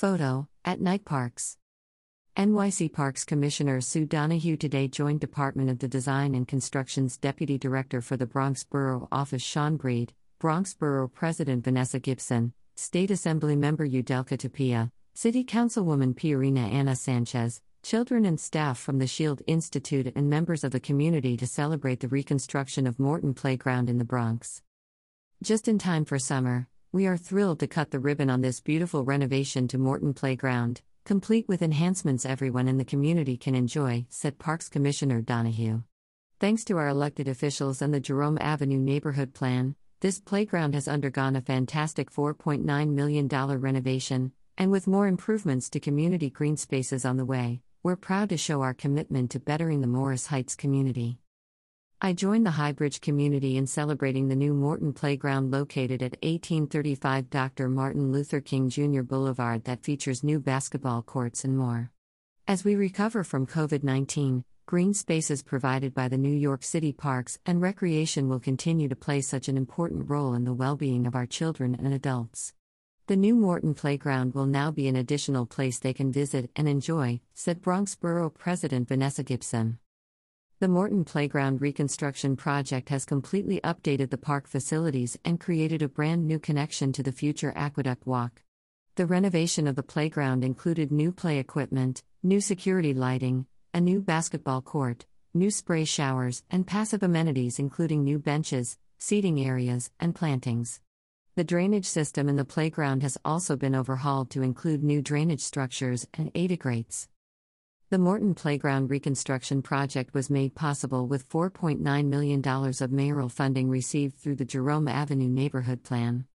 Photo at Night Parks. NYC Parks Commissioner Sue Donoghue today joined Department of the Design and Construction's Deputy Director for the Bronx Borough Office Sean Breed, Bronx Borough President Vanessa Gibson, State Assembly Member Yudelka Tapia, City Councilwoman Pierina Ana Sanchez, children and staff from the Shield Institute, and members of the community to celebrate the reconstruction of Morton Playground in the Bronx. Just in time for summer, we are thrilled to cut the ribbon on this beautiful renovation to Morton Playground, complete with enhancements everyone in the community can enjoy, said Parks Commissioner Donoghue. Thanks to our elected officials and the Jerome Avenue Neighborhood Plan, this playground has undergone a fantastic $4.9 million renovation, and with more improvements to community green spaces on the way, we're proud to show our commitment to bettering the Morris Heights community. I joined the Highbridge community in celebrating the new Morton Playground located at 1835 Dr. Martin Luther King Jr. Boulevard that features new basketball courts and more. As we recover from COVID 19, green spaces provided by the New York City Parks and Recreation will continue to play such an important role in the well being of our children and adults. The new Morton Playground will now be an additional place they can visit and enjoy, said Bronx Borough President Vanessa Gibson. The Morton Playground Reconstruction Project has completely updated the park facilities and created a brand new connection to the future Aqueduct Walk. The renovation of the playground included new play equipment, new security lighting, a new basketball court, new spray showers, and passive amenities including new benches, seating areas, and plantings. The drainage system in the playground has also been overhauled to include new drainage structures and ADA grates. The Morton Playground Reconstruction Project was made possible with $4.9 million of mayoral funding received through the Jerome Avenue Neighborhood Plan.